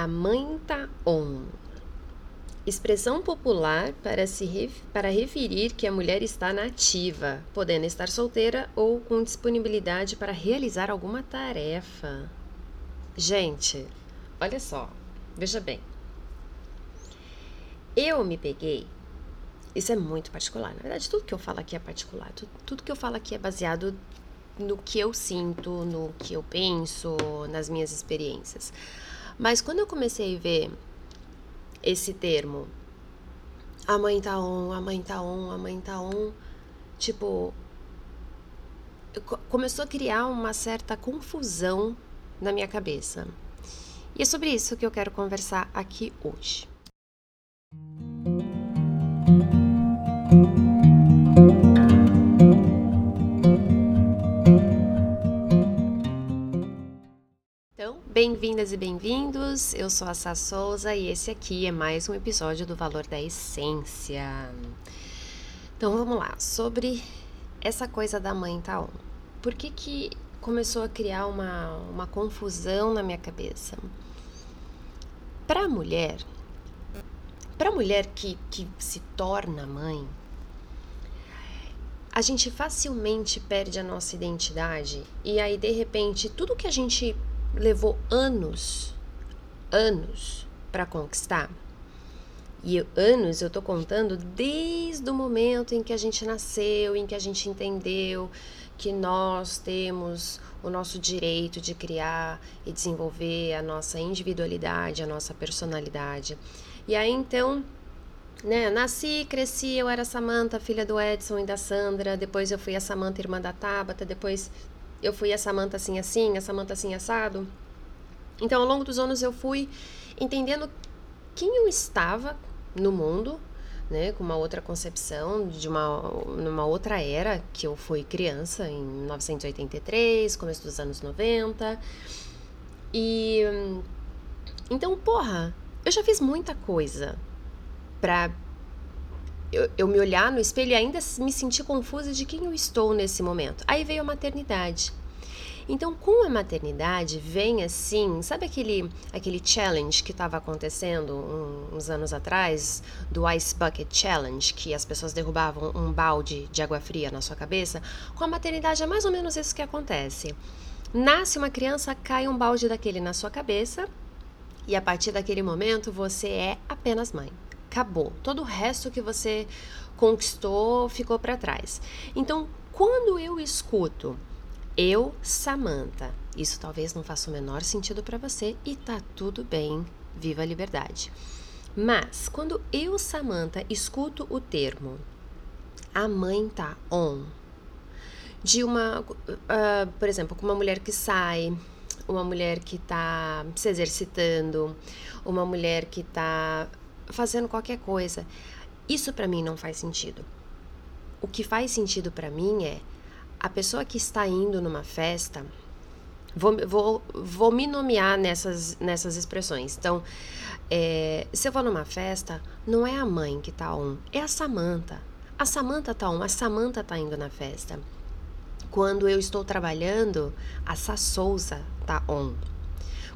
A mãe tá on. Expressão popular para, se para referir que a mulher está nativa, podendo estar solteira ou com disponibilidade para realizar alguma tarefa. Gente, olha só, veja bem. Eu me peguei. Isso é muito particular. Na verdade, tudo que eu falo aqui é particular. Tudo, tudo que eu falo aqui é baseado no que eu sinto, no que eu penso, nas minhas experiências. Mas quando eu comecei a ver esse termo, a mãe tá on, a mãe tá on, a mãe tá on, tipo, começou a criar uma certa confusão na minha cabeça. E é sobre isso que eu quero conversar aqui hoje. Bem-vindas e bem-vindos, eu sou a Sá Souza e esse aqui é mais um episódio do Valor da Essência. Então vamos lá, sobre essa coisa da mãe tá on. Por que que começou a criar uma, uma confusão na minha cabeça? Para a mulher, para mulher que, que se torna mãe, a gente facilmente perde a nossa identidade e aí de repente tudo que a gente levou anos, anos para conquistar. E eu, anos eu tô contando desde o momento em que a gente nasceu, em que a gente entendeu que nós temos o nosso direito de criar e desenvolver a nossa individualidade, a nossa personalidade. E aí então, né, nasci, cresci, eu era Samantha, filha do Edson e da Sandra, depois eu fui a Samantha, irmã da Tabata, depois eu fui a Samanta assim assim, a Samanta assim assado. Então, ao longo dos anos eu fui entendendo quem eu estava no mundo, né, com uma outra concepção de uma numa outra era que eu fui criança em 1983, começo dos anos 90. E então, porra, eu já fiz muita coisa para eu, eu, me olhar no espelho e ainda me sentir confusa de quem eu estou nesse momento. Aí veio a maternidade. Então, com a maternidade, vem assim, sabe aquele, aquele challenge que estava acontecendo uns anos atrás, do Ice Bucket Challenge, que as pessoas derrubavam um balde de água fria na sua cabeça? Com a maternidade é mais ou menos isso que acontece. Nasce uma criança, cai um balde daquele na sua cabeça, e a partir daquele momento você é apenas mãe acabou. Todo o resto que você conquistou ficou para trás. Então, quando eu escuto eu, Samantha, isso talvez não faça o menor sentido para você e tá tudo bem. Viva a liberdade. Mas quando eu, Samantha, escuto o termo a mãe tá on, de uma, uh, por exemplo, com uma mulher que sai, uma mulher que está se exercitando, uma mulher que está fazendo qualquer coisa. Isso para mim não faz sentido. O que faz sentido para mim é a pessoa que está indo numa festa. Vou, vou, vou me nomear nessas, nessas expressões. Então, é, se eu vou numa festa, não é a mãe que tá on, é a Samanta. A Samanta tá on, a Samanta tá indo na festa. Quando eu estou trabalhando, a Sá Souza tá on.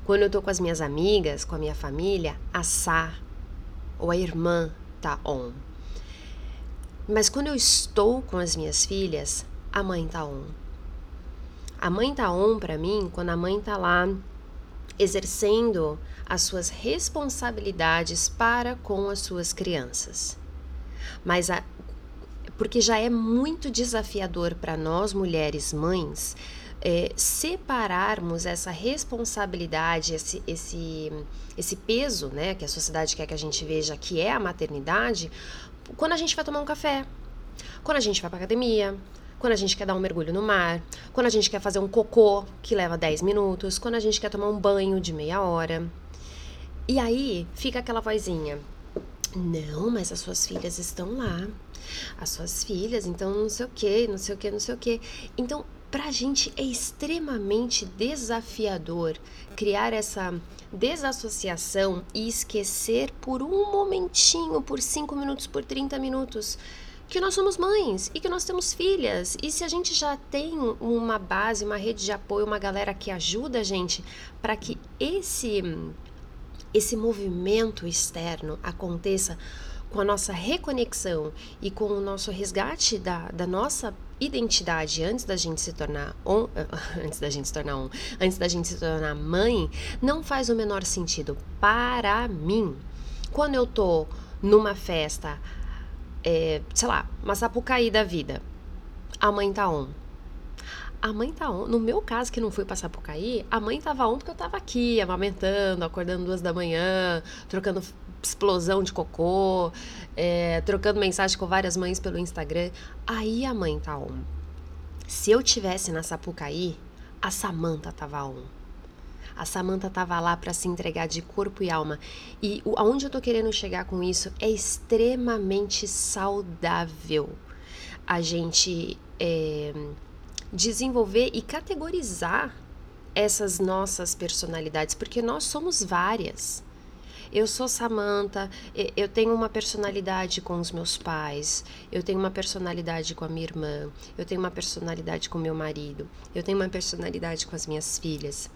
Quando eu tô com as minhas amigas, com a minha família, a Sá ou a irmã tá on. Mas quando eu estou com as minhas filhas, a mãe tá on. A mãe tá on para mim quando a mãe tá lá exercendo as suas responsabilidades para com as suas crianças. Mas a, porque já é muito desafiador para nós mulheres mães é, separarmos essa responsabilidade, esse, esse, esse peso né, que a sociedade quer que a gente veja, que é a maternidade, quando a gente vai tomar um café, quando a gente vai para academia, quando a gente quer dar um mergulho no mar, quando a gente quer fazer um cocô que leva 10 minutos, quando a gente quer tomar um banho de meia hora. E aí fica aquela vozinha: Não, mas as suas filhas estão lá. As suas filhas, então não sei o que, não sei o que, não sei o que. Então para a gente é extremamente desafiador criar essa desassociação e esquecer por um momentinho, por 5 minutos, por 30 minutos, que nós somos mães e que nós temos filhas. E se a gente já tem uma base, uma rede de apoio, uma galera que ajuda a gente para que esse esse movimento externo aconteça com a nossa reconexão e com o nosso resgate da, da nossa identidade antes da gente se tornar on, antes da gente se tornar um, antes da gente se tornar mãe, não faz o menor sentido para mim. Quando eu tô numa festa, é, sei lá, uma sapucaí da vida, a mãe tá on. A mãe tá on. No meu caso, que não fui passar por cair, a mãe tava on porque eu tava aqui, amamentando, acordando duas da manhã, trocando explosão de cocô, é, trocando mensagem com várias mães pelo Instagram. Aí a mãe tá on. Se eu tivesse na Sapucaí, a Samanta tava on. A Samanta tava lá para se entregar de corpo e alma. E aonde eu tô querendo chegar com isso é extremamente saudável a gente é, desenvolver e categorizar essas nossas personalidades, porque nós somos várias. Eu sou Samantha, eu tenho uma personalidade com os meus pais, eu tenho uma personalidade com a minha irmã, eu tenho uma personalidade com meu marido, eu tenho uma personalidade com as minhas filhas.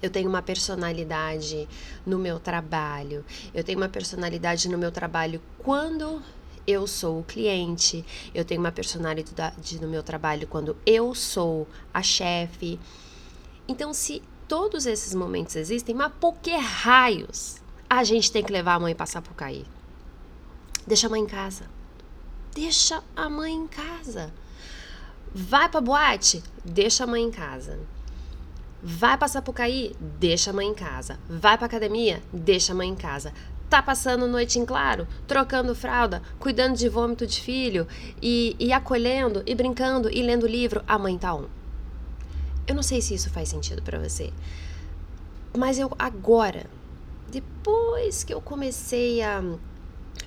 Eu tenho uma personalidade no meu trabalho. Eu tenho uma personalidade no meu trabalho quando eu sou o cliente. Eu tenho uma personalidade no meu trabalho quando eu sou a chefe. Então, se todos esses momentos existem, mas por que raios a gente tem que levar a mãe passar por cair. Deixa a mãe em casa. Deixa a mãe em casa. Vai pra boate? Deixa a mãe em casa. Vai passar por cair? Deixa a mãe em casa. Vai pra academia? Deixa a mãe em casa. Tá passando noite em claro, trocando fralda, cuidando de vômito de filho e, e acolhendo e brincando e lendo livro, a mãe tá on. Eu não sei se isso faz sentido para você, mas eu agora depois que eu comecei a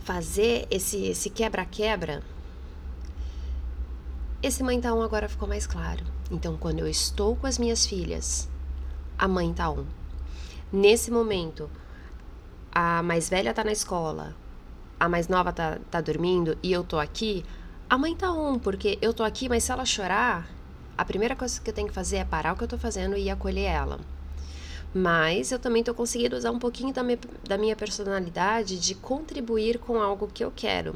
fazer esse esse quebra-quebra, esse mãe tá um agora ficou mais claro. Então, quando eu estou com as minhas filhas, a mãe tá um. Nesse momento, a mais velha tá na escola, a mais nova tá, tá dormindo e eu tô aqui, a mãe tá um, porque eu tô aqui, mas se ela chorar, a primeira coisa que eu tenho que fazer é parar o que eu tô fazendo e acolher ela. Mas eu também estou conseguindo usar um pouquinho da minha, da minha personalidade de contribuir com algo que eu quero.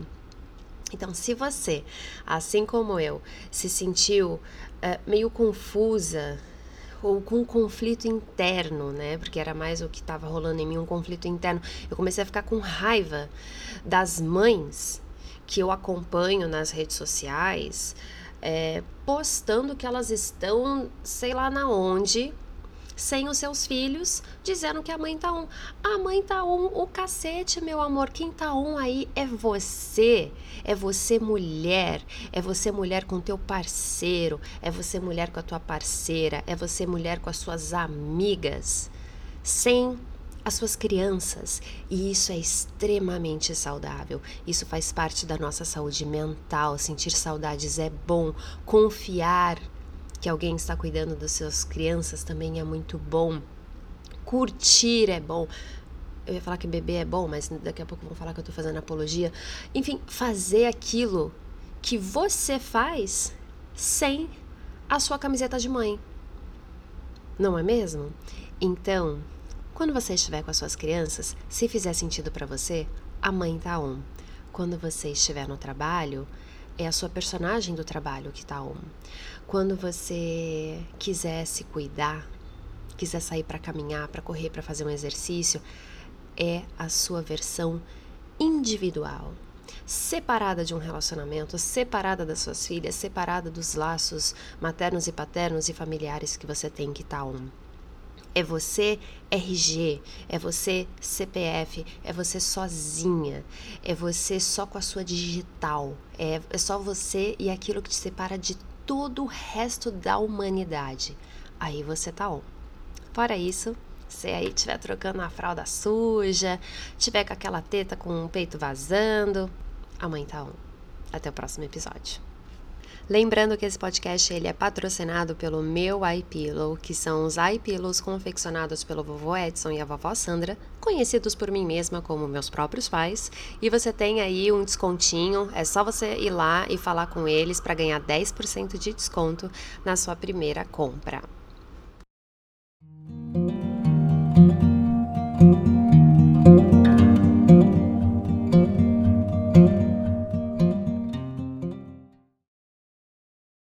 Então, se você, assim como eu, se sentiu uh, meio confusa ou com um conflito interno, né? Porque era mais o que estava rolando em mim, um conflito interno. Eu comecei a ficar com raiva das mães que eu acompanho nas redes sociais, é, postando que elas estão, sei lá na onde, sem os seus filhos, dizendo que a mãe tá um. A mãe tá um, o cacete, meu amor. Quem tá um aí é você. É você mulher. É você mulher com teu parceiro. É você mulher com a tua parceira. É você mulher com as suas amigas. Sem as suas crianças. E isso é extremamente saudável. Isso faz parte da nossa saúde mental. Sentir saudades é bom. Confiar que alguém está cuidando das suas crianças também é muito bom. Curtir é bom. Eu ia falar que beber é bom, mas daqui a pouco vão falar que eu estou fazendo apologia. Enfim, fazer aquilo que você faz sem a sua camiseta de mãe. Não é mesmo? Então, quando você estiver com as suas crianças, se fizer sentido para você, a mãe tá on. Quando você estiver no trabalho, é a sua personagem do trabalho que tá on. Quando você quiser se cuidar, quiser sair para caminhar, para correr, para fazer um exercício, é a sua versão individual, separada de um relacionamento, separada das suas filhas, separada dos laços maternos e paternos e familiares que você tem que tá on. É você RG, é você CPF, é você sozinha, é você só com a sua digital, é, é só você e aquilo que te separa de todo o resto da humanidade. Aí você tá on. Fora isso, se aí estiver trocando a fralda suja, tiver com aquela teta com o peito vazando, a mãe tá on. Até o próximo episódio. Lembrando que esse podcast ele é patrocinado pelo meu iPillow, que são os iPillows confeccionados pelo vovô Edson e a vovó Sandra, conhecidos por mim mesma como meus próprios pais. E você tem aí um descontinho, é só você ir lá e falar com eles para ganhar 10% de desconto na sua primeira compra.